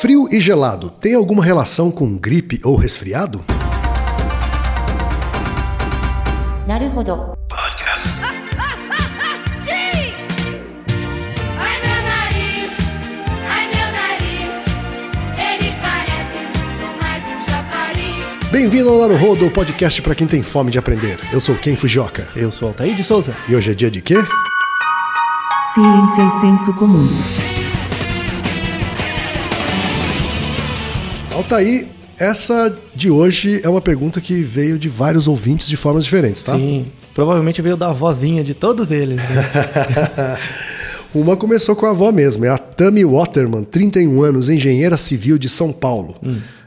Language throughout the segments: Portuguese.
Frio e gelado tem alguma relação com gripe ou resfriado? Naruhodo. Podcast. Bem-vindo ao Naruhodo, o podcast para quem tem fome de aprender. Eu sou Ken Fujioka. Eu sou Altair de Souza. E hoje é dia de quê? Ciência e senso comum. Altair, essa de hoje é uma pergunta que veio de vários ouvintes de formas diferentes, tá? Sim, provavelmente veio da vozinha de todos eles. Né? Uma começou com a avó mesmo, é a Tami Waterman, 31 anos, engenheira civil de São Paulo.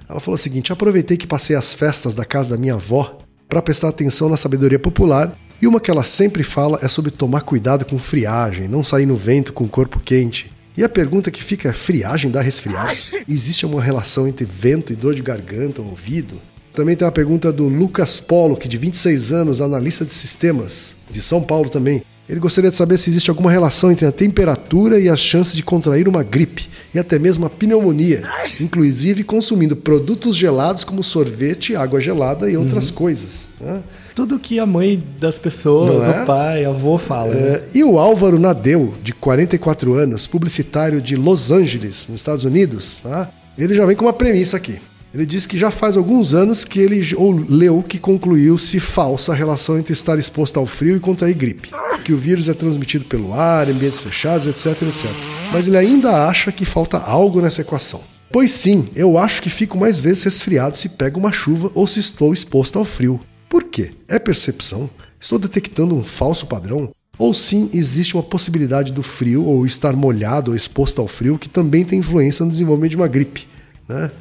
Ela falou o seguinte: aproveitei que passei as festas da casa da minha avó para prestar atenção na sabedoria popular. E uma que ela sempre fala é sobre tomar cuidado com friagem, não sair no vento com o corpo quente. E a pergunta que fica é: friagem dá resfriado? Existe alguma relação entre vento e dor de garganta ou ouvido? Também tem uma pergunta do Lucas Polo, que de 26 anos, analista de sistemas, de São Paulo também. Ele gostaria de saber se existe alguma relação entre a temperatura e as chances de contrair uma gripe e até mesmo a pneumonia, inclusive consumindo produtos gelados como sorvete, água gelada e outras coisas. né? Tudo que a mãe das pessoas, é? o pai, o avô fala. né? É, e o Álvaro Nadeu, de 44 anos, publicitário de Los Angeles, nos Estados Unidos, tá? ele já vem com uma premissa aqui. Ele diz que já faz alguns anos que ele ou leu que concluiu-se falsa a relação entre estar exposto ao frio e contrair gripe. Que o vírus é transmitido pelo ar, ambientes fechados, etc, etc. Mas ele ainda acha que falta algo nessa equação. Pois sim, eu acho que fico mais vezes resfriado se pego uma chuva ou se estou exposto ao frio. Por quê? É percepção? Estou detectando um falso padrão? Ou sim existe uma possibilidade do frio ou estar molhado ou exposto ao frio que também tem influência no desenvolvimento de uma gripe? Né?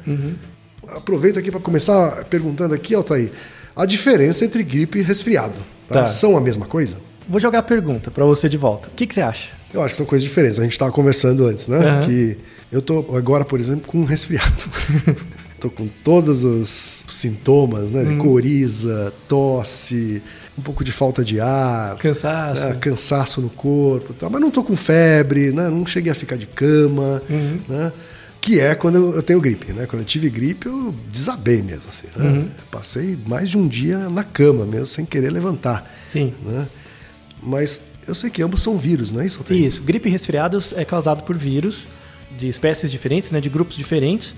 Aproveito aqui para começar perguntando aqui, Altair, a diferença entre gripe e resfriado. tá? Tá. São a mesma coisa? Vou jogar a pergunta pra você de volta. O que, que você acha? Eu acho que são coisas diferentes. A gente estava conversando antes, né? Aham. Que eu tô agora, por exemplo, com um resfriado. tô com todos os sintomas, né? Hum. Coriza, tosse, um pouco de falta de ar, Cansaço? né? cansaço no corpo, e tal. mas não tô com febre, né? Não cheguei a ficar de cama, Uhum. né? Que é quando eu tenho gripe, né? Quando eu tive gripe, eu desabei mesmo, assim. Né? Uhum. Passei mais de um dia na cama mesmo, sem querer levantar. Sim. Né? Mas eu sei que ambos são vírus, não é isso? Altair? Isso. Gripe e resfriados é causado por vírus de espécies diferentes, né? De grupos diferentes.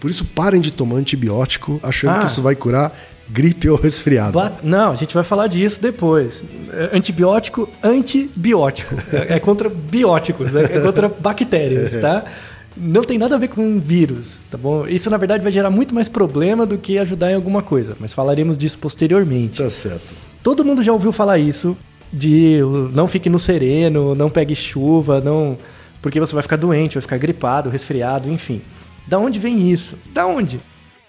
Por isso, parem de tomar antibiótico achando Ah. que isso vai curar gripe ou resfriado. Ba- Não, a gente vai falar disso depois. É Antibiótico, antibiótico. É é contra bióticos, é é contra bactérias, tá? Não tem nada a ver com vírus, tá bom? Isso, na verdade, vai gerar muito mais problema do que ajudar em alguma coisa. Mas falaremos disso posteriormente. Tá certo. Todo mundo já ouviu falar isso de não fique no sereno, não pegue chuva, não porque você vai ficar doente, vai ficar gripado, resfriado, enfim. Da onde vem isso? Da onde?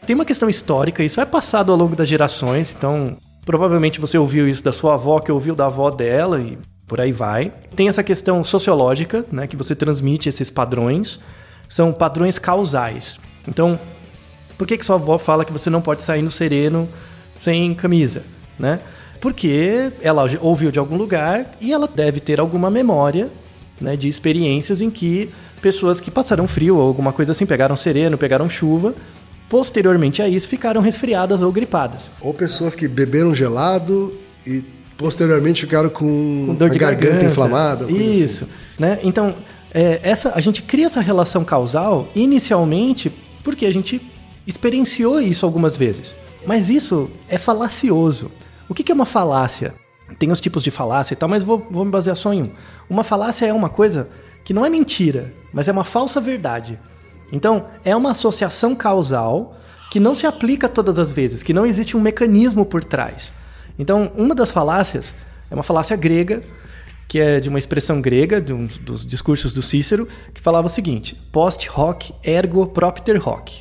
Tem uma questão histórica, isso é passado ao longo das gerações, então provavelmente você ouviu isso da sua avó, que ouviu da avó dela e por aí vai. Tem essa questão sociológica, né, que você transmite esses padrões, são padrões causais. Então, por que, que sua avó fala que você não pode sair no sereno sem camisa, né? Porque ela ouviu de algum lugar e ela deve ter alguma memória né, de experiências em que pessoas que passaram frio ou alguma coisa assim, pegaram sereno, pegaram chuva, posteriormente a isso ficaram resfriadas ou gripadas. Ou pessoas que beberam gelado e posteriormente ficaram com, com dor de garganta, garganta, inflamada. Isso, assim. né? Então, é, essa, a gente cria essa relação causal inicialmente porque a gente experienciou isso algumas vezes. Mas isso é falacioso. O que que é uma falácia? Tem os tipos de falácia e tal, mas vou, vou me basear só em um. Uma falácia é uma coisa que não é mentira, mas é uma falsa verdade. Então, é uma associação causal que não se aplica todas as vezes, que não existe um mecanismo por trás. Então, uma das falácias é uma falácia grega, que é de uma expressão grega, de um dos discursos do Cícero, que falava o seguinte: post hoc ergo propter hoc.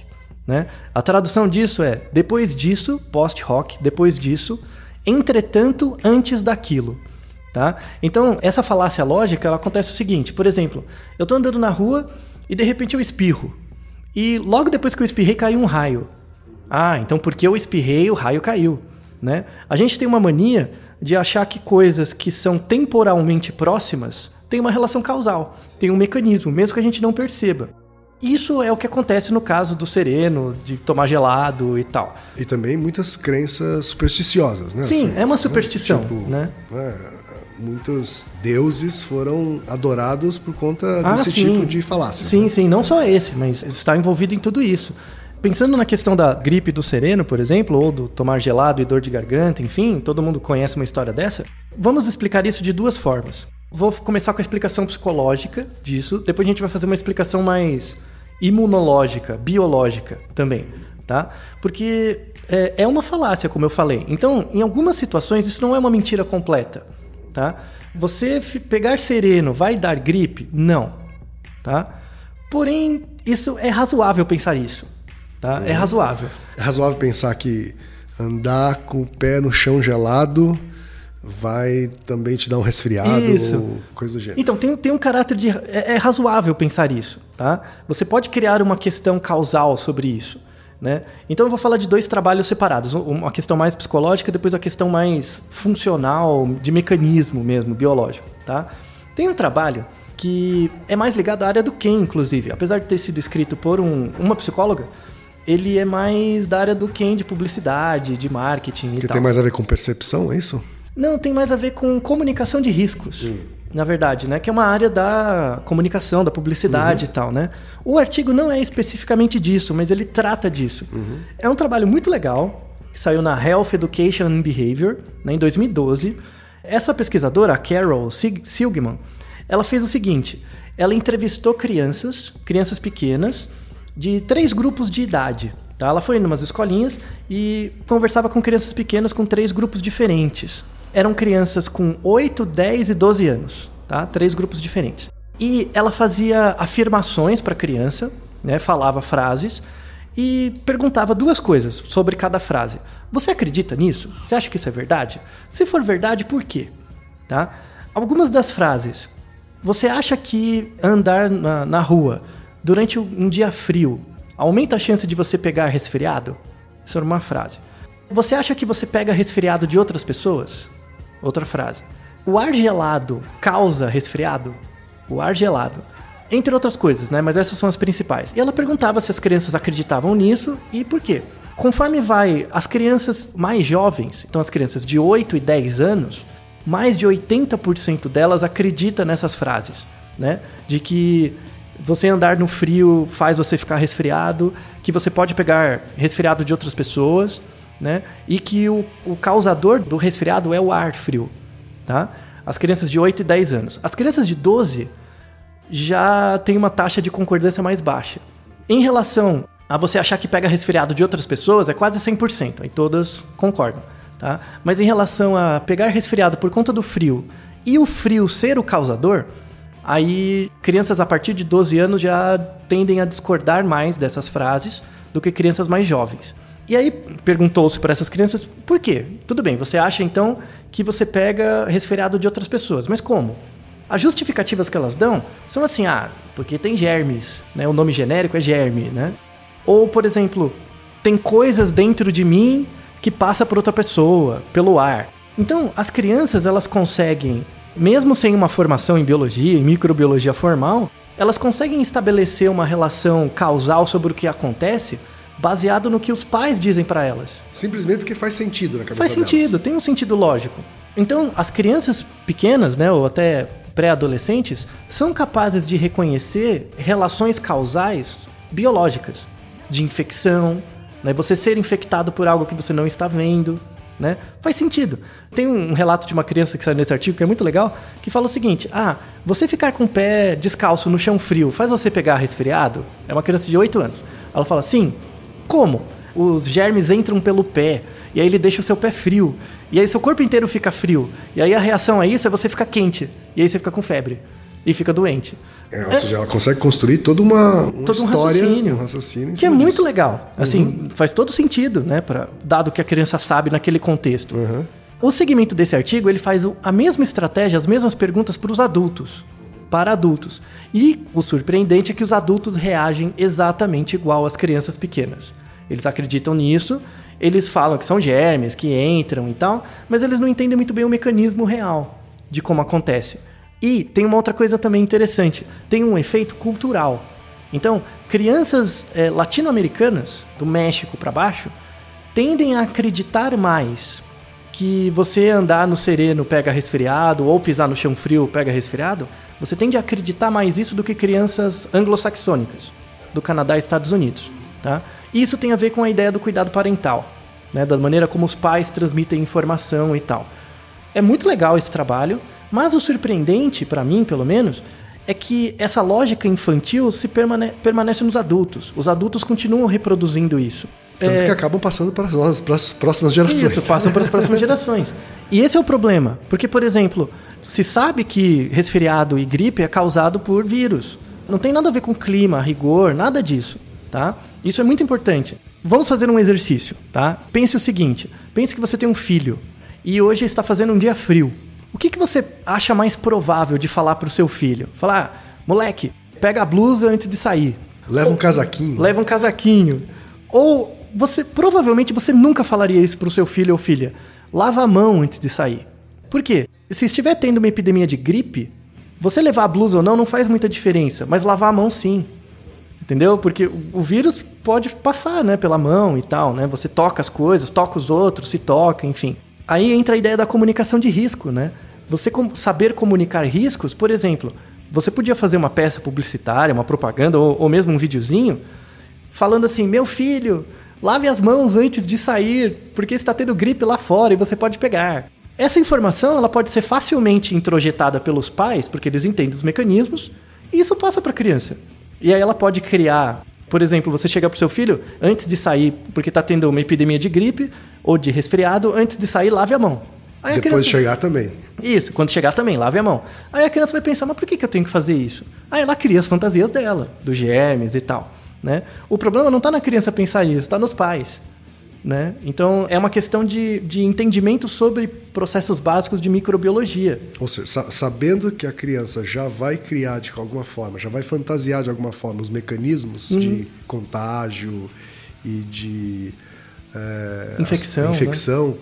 Né? A tradução disso é: depois disso, post hoc, depois disso, entretanto, antes daquilo. Tá? Então, essa falácia lógica ela acontece o seguinte: por exemplo, eu estou andando na rua e de repente eu espirro. E logo depois que eu espirrei, caiu um raio. Ah, então porque eu espirrei, o raio caiu. Né? A gente tem uma mania de achar que coisas que são temporalmente próximas têm uma relação causal, tem um mecanismo, mesmo que a gente não perceba. Isso é o que acontece no caso do sereno, de tomar gelado e tal. E também muitas crenças supersticiosas, né? Sim, Assim, é uma superstição, tipo, né? né, Muitos deuses foram adorados por conta Ah, desse sim. tipo de falácias. Sim, né? sim, não só esse, mas está envolvido em tudo isso. Pensando na questão da gripe do sereno, por exemplo, ou do tomar gelado e dor de garganta, enfim, todo mundo conhece uma história dessa. Vamos explicar isso de duas formas. Vou começar com a explicação psicológica disso, depois a gente vai fazer uma explicação mais imunológica, biológica também, tá? Porque é, é uma falácia, como eu falei. Então, em algumas situações, isso não é uma mentira completa, tá? Você pegar sereno vai dar gripe? Não, tá? Porém, isso é razoável pensar isso, tá? É razoável. É razoável pensar que andar com o pé no chão gelado vai também te dar um resfriado Isso. ou coisa do gênero. Então, tem, tem um caráter de. É, é razoável pensar isso, tá? Você pode criar uma questão causal sobre isso. Né? Então eu vou falar de dois trabalhos separados, um- uma questão mais psicológica, depois a questão mais funcional, de mecanismo mesmo, biológico, tá? Tem um trabalho que é mais ligado à área do Ken, inclusive, apesar de ter sido escrito por um- uma psicóloga, ele é mais da área do Ken de publicidade, de marketing e Que tem mais a ver com percepção, é isso? Não, tem mais a ver com comunicação de riscos. Na verdade, né? Que é uma área da comunicação, da publicidade e tal, né? O artigo não é especificamente disso, mas ele trata disso. É um trabalho muito legal, que saiu na Health Education and Behavior, né, em 2012. Essa pesquisadora, a Carol Sig- Silgman, ela fez o seguinte: ela entrevistou crianças, crianças pequenas, de três grupos de idade. Tá? Ela foi em umas escolinhas e conversava com crianças pequenas com três grupos diferentes. Eram crianças com 8, 10 e 12 anos. Tá? Três grupos diferentes. E ela fazia afirmações para a criança, né? falava frases e perguntava duas coisas sobre cada frase. Você acredita nisso? Você acha que isso é verdade? Se for verdade, por quê? Tá? Algumas das frases. Você acha que andar na, na rua durante um dia frio aumenta a chance de você pegar resfriado? Isso era uma frase. Você acha que você pega resfriado de outras pessoas? Outra frase. O ar gelado causa resfriado? O ar gelado. Entre outras coisas, né? Mas essas são as principais. E ela perguntava se as crianças acreditavam nisso e por quê. Conforme vai as crianças mais jovens, então as crianças de 8 e 10 anos, mais de 80% delas acredita nessas frases, né? De que você andar no frio faz você ficar resfriado, que você pode pegar resfriado de outras pessoas, né? E que o, o causador do resfriado é o ar frio, tá? As crianças de 8 e 10 anos. As crianças de 12 já tem uma taxa de concordância mais baixa. Em relação a você achar que pega resfriado de outras pessoas, é quase 100%, aí todas concordam, tá? Mas em relação a pegar resfriado por conta do frio e o frio ser o causador, aí crianças a partir de 12 anos já tendem a discordar mais dessas frases do que crianças mais jovens. E aí perguntou-se para essas crianças por quê? Tudo bem, você acha então que você pega resfriado de outras pessoas, mas como? As justificativas que elas dão são assim, ah, porque tem germes, né? O nome genérico é germe, né? Ou, por exemplo, tem coisas dentro de mim que passa por outra pessoa, pelo ar. Então, as crianças, elas conseguem, mesmo sem uma formação em biologia, em microbiologia formal, elas conseguem estabelecer uma relação causal sobre o que acontece baseado no que os pais dizem para elas. Simplesmente porque faz sentido na cabeça Faz delas. sentido, tem um sentido lógico. Então, as crianças pequenas, né, ou até pré-adolescentes, são capazes de reconhecer relações causais biológicas, de infecção, né, você ser infectado por algo que você não está vendo, né? Faz sentido. Tem um relato de uma criança que saiu nesse artigo que é muito legal, que fala o seguinte: "Ah, você ficar com o pé descalço no chão frio faz você pegar resfriado?" É uma criança de 8 anos. Ela fala: "Sim." Como? Os germes entram pelo pé e aí ele deixa o seu pé frio. E aí seu corpo inteiro fica frio. E aí a reação a isso é você ficar quente. E aí você fica com febre e fica doente. É, ou seja, ela consegue construir toda uma, uma Todo um história, raciocínio. um raciocínio que é muito disso. legal. Assim, faz todo sentido, né? Pra, dado que a criança sabe naquele contexto. O segmento desse artigo, ele faz a mesma estratégia, as mesmas perguntas para os adultos. Para adultos. E o surpreendente é que os adultos reagem exatamente igual às crianças pequenas. Eles acreditam nisso, eles falam que são germes, que entram e tal, mas eles não entendem muito bem o mecanismo real de como acontece. E tem uma outra coisa também interessante: tem um efeito cultural. Então, crianças eh, latino-americanas, do México para baixo, tendem a acreditar mais que você andar no sereno pega resfriado ou pisar no chão frio pega resfriado. Você tende a acreditar mais isso do que crianças anglo-saxônicas, do Canadá e Estados Unidos. Tá? Isso tem a ver com a ideia do cuidado parental, né? da maneira como os pais transmitem informação e tal. É muito legal esse trabalho, mas o surpreendente, para mim pelo menos, é que essa lógica infantil se permane permanece nos adultos. Os adultos continuam reproduzindo isso. Tanto É, que acabam passando para as, para as próximas gerações. isso, passam para as próximas gerações. E esse é o problema. Porque, por exemplo, se sabe que resfriado e gripe é causado por vírus. Não tem nada a ver com clima, rigor, nada disso. Tá? Isso é muito importante. Vamos fazer um exercício. Tá? Pense o seguinte: pense que você tem um filho e hoje está fazendo um dia frio. O que, que você acha mais provável de falar para o seu filho? Falar, ah, moleque, pega a blusa antes de sair. Leva um casaquinho. Leva um casaquinho. Ou você provavelmente você nunca falaria isso pro seu filho ou filha. Lava a mão antes de sair. Por quê? Se estiver tendo uma epidemia de gripe, você levar a blusa ou não não faz muita diferença, mas lavar a mão sim. Entendeu? Porque o o vírus pode passar, né, pela mão e tal, né? Você toca as coisas, toca os outros, se toca, enfim. Aí entra a ideia da comunicação de risco, né? Você saber comunicar riscos, por exemplo, você podia fazer uma peça publicitária, uma propaganda ou, ou mesmo um videozinho falando assim: meu filho, lave as mãos antes de sair, porque está tendo gripe lá fora e você pode pegar. Essa informação ela pode ser facilmente introjetada pelos pais, porque eles entendem os mecanismos, e isso passa para a criança. E aí ela pode criar, por exemplo, você chega para o seu filho antes de sair, porque está tendo uma epidemia de gripe ou de resfriado, antes de sair, lave a mão. Aí Depois de criança- chegar também. isso, quando chegar também, lave a mão. Aí a criança vai pensar, mas por que, que eu tenho que fazer isso? Aí ela cria as fantasias dela, dos germes e tal. Né? O problema não está na criança pensar nisso, está nos pais. Né? Então é uma questão de, de entendimento sobre processos básicos de microbiologia. Ou seja, sa- sabendo que a criança já vai criar de alguma forma, já vai fantasiar de alguma forma os mecanismos Uhum. de contágio e de é, Infecção, né? as- infecção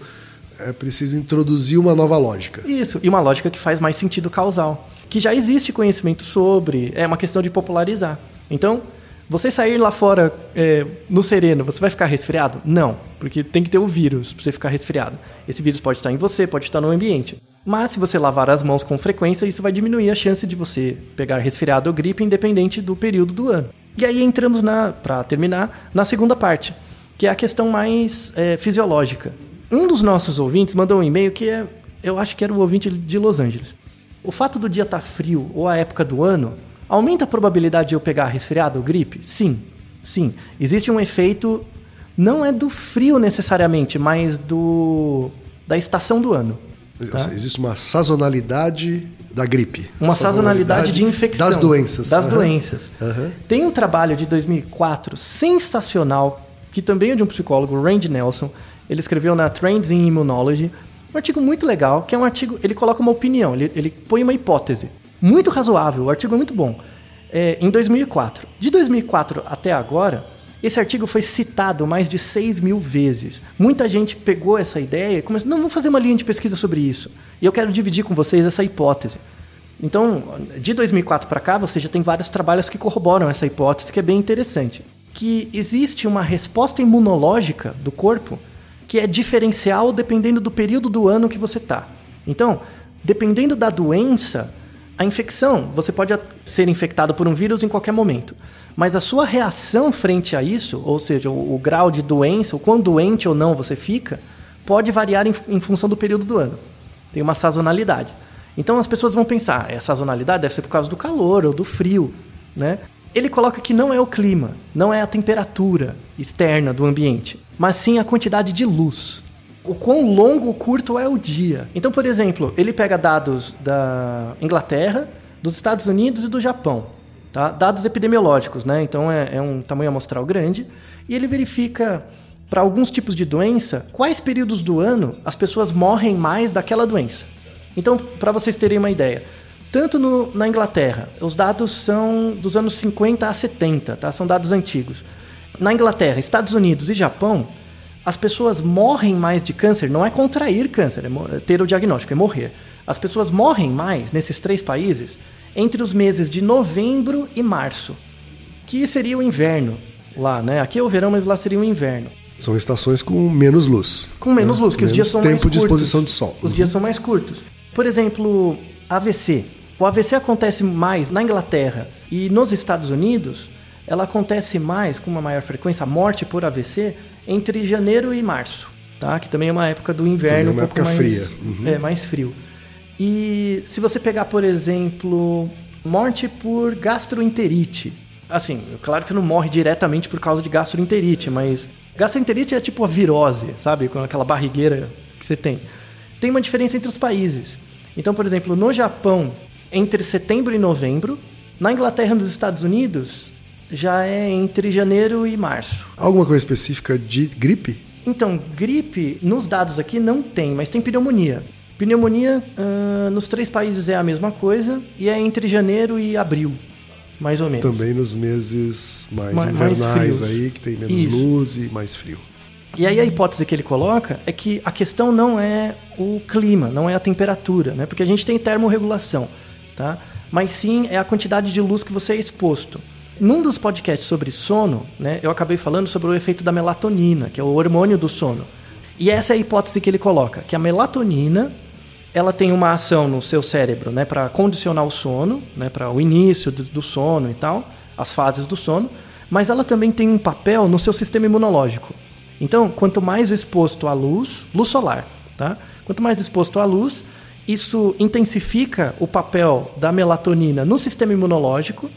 é preciso introduzir uma nova lógica. Isso, e uma lógica que faz mais sentido causal. Que já existe conhecimento sobre, é uma questão de popularizar. Então, você sair lá fora é, no sereno, você vai ficar resfriado? Não, porque tem que ter o vírus para você ficar resfriado. Esse vírus pode estar em você, pode estar no ambiente. Mas se você lavar as mãos com frequência, isso vai diminuir a chance de você pegar resfriado ou gripe, independente do período do ano. E aí entramos na, para terminar, na segunda parte, que é a questão mais é, fisiológica. Um dos nossos ouvintes mandou um e-mail que é, eu acho que era o ouvinte de Los Angeles. O fato do dia estar frio ou a época do ano aumenta a probabilidade de eu pegar resfriado ou gripe? Sim, sim. Existe um efeito, não é do frio necessariamente, mas do da estação do ano. Tá? seja, Existe uma sazonalidade da gripe. Uma sazonalidade de infecção. Das doenças. Das Aham. doenças. Aham. Tem um trabalho de 2004 sensacional, que também é de um psicólogo, Randy Nelson. Ele escreveu na Trends in Immunology. Um artigo muito legal, que é um artigo. Ele coloca uma opinião, ele, ele põe uma hipótese. Muito razoável, o artigo é muito bom. É, em 2004. De 2004 até agora, esse artigo foi citado mais de 6 mil vezes. Muita gente pegou essa ideia e começou, não, vamos fazer uma linha de pesquisa sobre isso. E eu quero dividir com vocês essa hipótese. Então, de 2004 para cá, você já tem vários trabalhos que corroboram essa hipótese, que é bem interessante. Que existe uma resposta imunológica do corpo que é diferencial dependendo do período do ano que você está. Então, dependendo da doença, a infecção, você pode ser infectado por um vírus em qualquer momento. Mas a sua reação frente a isso, ou seja, o, o grau de doença, o quão doente ou não você fica, pode variar em, em função do período do ano. Tem uma sazonalidade. Então as pessoas vão pensar, "Ah, a sazonalidade deve ser por causa do calor ou do frio, né? Ele coloca que não é o clima, não é a temperatura externa do ambiente, mas sim a quantidade de luz. O quão longo ou curto é o dia. Então, por exemplo, ele pega dados da Inglaterra, dos Estados Unidos e do Japão. Tá? Dados epidemiológicos, né? Então é, é um tamanho amostral grande. E ele verifica, para alguns tipos de doença, quais períodos do ano as pessoas morrem mais daquela doença. Então, para vocês terem uma ideia, tanto no- na Inglaterra, os dados são dos anos 50 a 70, tá? são dados antigos. Na Inglaterra, Estados Unidos e Japão, as pessoas morrem mais de câncer, não é contrair câncer, é é ter o diagnóstico, é morrer. As pessoas morrem mais nesses três países entre os meses de novembro e março, que seria o inverno lá, né? Aqui é o verão, mas lá seria o inverno. São estações com menos luz. Com menos né? luz, que os Menos dias são tempo mais curtos. de exposição de sol. Os dias são mais curtos. Por exemplo, AVC. O AVC acontece mais na Inglaterra e nos Estados Unidos, ela acontece mais, com uma maior frequência, a morte por AVC, entre janeiro e março, tá? Que também é uma época do inverno Também é uma um pouco época mais, fria. Uhum. É, mais frio. E se você pegar, por exemplo, morte por gastroenterite. Assim, claro que você não morre diretamente por causa de gastroenterite, mas gastroenterite é tipo a virose, sabe? Com aquela barrigueira que você tem. Tem uma diferença entre os países. Então, por exemplo, no Japão, entre setembro e novembro. Na Inglaterra e nos Estados Unidos, já é entre janeiro e março. Alguma coisa específica de gripe? Então, gripe, nos dados aqui não tem, mas tem pneumonia. Pneumonia, ah, nos três países é a mesma coisa e é entre janeiro e abril, mais ou menos. Também nos meses mais Ma- mais invernais frios. aí, que tem menos Isso. luz e mais frio. E aí a hipótese que ele coloca é que a questão não é o clima, não é a temperatura, né? Porque a gente tem termorregulação, tá? Mas sim é a quantidade de luz que você é exposto. Num dos podcasts sobre sono, né, eu acabei falando sobre o efeito da melatonina, que é o hormônio do sono. E essa é a hipótese que ele coloca, que a melatonina ela tem uma ação no seu cérebro, né, para condicionar o sono, né, para o início do, do sono e tal, as fases do sono, mas ela também tem um papel no seu sistema imunológico. Então, quanto mais exposto à luz, luz solar, tá? Quanto mais exposto à luz, isso intensifica o papel da melatonina no sistema imunológico.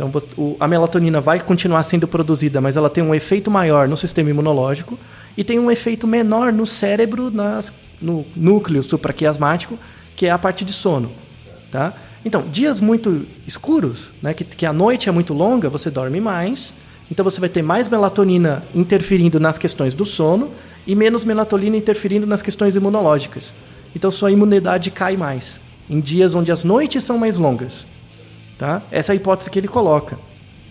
Então, o- a melatonina vai continuar sendo produzida, mas ela tem um efeito maior no sistema imunológico e tem um efeito menor no cérebro, nas, no núcleo supraquiasmático, que é a parte de sono, tá? Então, dias muito escuros, né, que, que a noite é muito longa, você dorme mais, então você vai ter mais melatonina interferindo nas questões do sono e menos melatonina interferindo nas questões imunológicas. Então sua imunidade cai mais em dias onde as noites são mais longas, tá? Essa é a hipótese que ele coloca.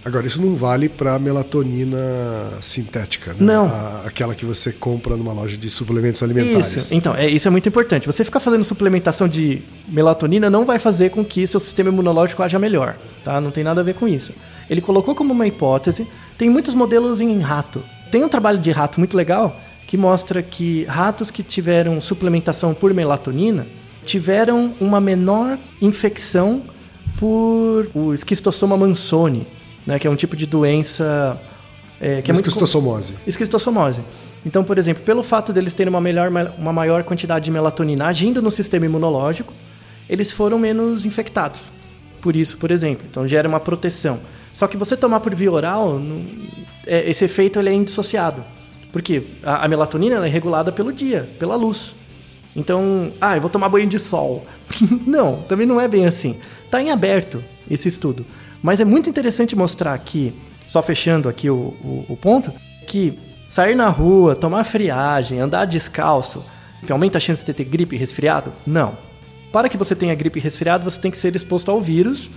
Agora, isso não vale para melatonina sintética, né? Não. A- aquela que você compra numa loja de suplementos alimentares. Isso, então, é, isso é muito importante. Você ficar fazendo suplementação de melatonina não vai fazer com que seu sistema imunológico haja melhor, tá? Não tem nada a ver com isso. Ele colocou como uma hipótese, tem muitos modelos em rato. Tem um trabalho de rato muito legal que mostra que ratos que tiveram suplementação por melatonina tiveram uma menor infecção por o esquistossoma mansoni, né, que é um tipo de doença é, que é muito com- Esquistossomose. esquistossomose. Então, por exemplo, pelo fato deles terem uma, melhor, uma maior quantidade de melatonina agindo no sistema imunológico, eles foram menos infectados. Por isso, por exemplo. Então, gera uma proteção. Só que você tomar por via oral, não- é, esse efeito ele é indissociado. Porque a, a melatonina ela é regulada pelo dia, pela luz. Então, ah, eu vou tomar banho de sol. não, também não é bem assim. Está em aberto esse estudo. Mas é muito interessante mostrar que, só fechando aqui o, o, o ponto, que sair na rua, tomar friagem, andar descalço, aumenta a chance de ter gripe e resfriado? Não. Para que você tenha gripe e resfriado, você tem que ser exposto ao vírus.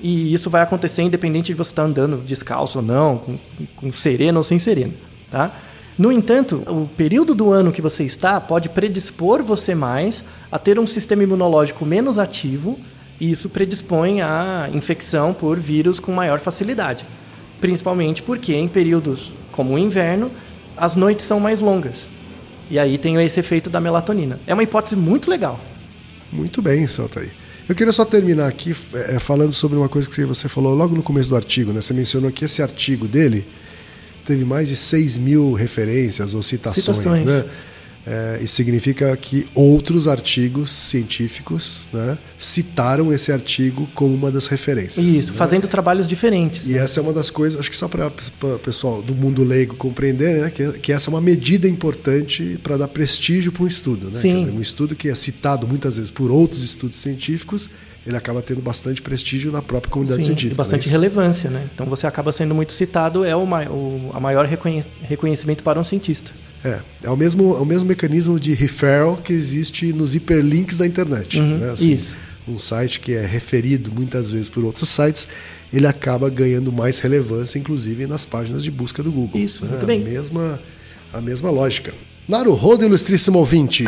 E isso vai acontecer independente de você estar andando descalço ou não, com, com sereno ou sem sereno, tá? No entanto, o período do ano que você está pode predispor você mais a ter um sistema imunológico menos ativo e isso predispõe à infecção por vírus com maior facilidade. Principalmente porque em períodos como o inverno, as noites são mais longas. E aí tem esse efeito da melatonina. É uma hipótese muito legal. Muito bem, Saltaí. Eu queria só terminar aqui é, falando sobre uma coisa que você falou logo no começo do artigo. Né? Você mencionou que esse artigo dele teve mais de 6 mil referências ou citações. Citações. Né? É, isso significa que outros artigos científicos né, citaram esse artigo como uma das referências. Isso, né? fazendo trabalhos diferentes. E essa é uma das coisas, acho que só para o pessoal do mundo leigo compreender, né, que, que essa é uma medida importante para dar prestígio para um estudo. Né? Sim. Dizer, um estudo que é citado muitas vezes por outros estudos científicos, ele acaba tendo bastante prestígio na própria comunidade Sim, científica. e bastante né? Relevância, né? Então você acaba sendo muito citado, é o, mai- o a maior reconhe- reconhecimento para um cientista. É, é o mesmo, é o mesmo mecanismo de referral que existe nos hiperlinks da internet. Uhum, né? isso. Um site que é referido muitas vezes por outros sites, ele acaba ganhando mais relevância, inclusive nas páginas de busca do Google. Isso, né? muito bem. A mesma, a mesma lógica. Naruhodo, ilustríssimo ouvinte.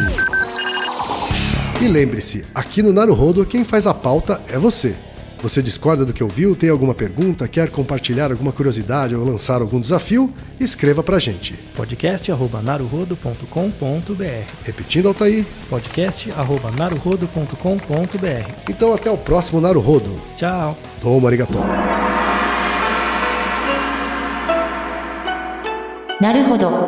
E lembre-se, aqui no Naruhodo, quem faz a pauta é você. Você discorda do que ouviu, tem alguma pergunta, quer compartilhar alguma curiosidade ou lançar algum desafio? Escreva pra gente. podcast@naruhodo.com.br. Repetindo, Altair. podcast@naruhodo.com.br. Então até o próximo Naruhodo. Tchau. Domo arigatou. なるほど。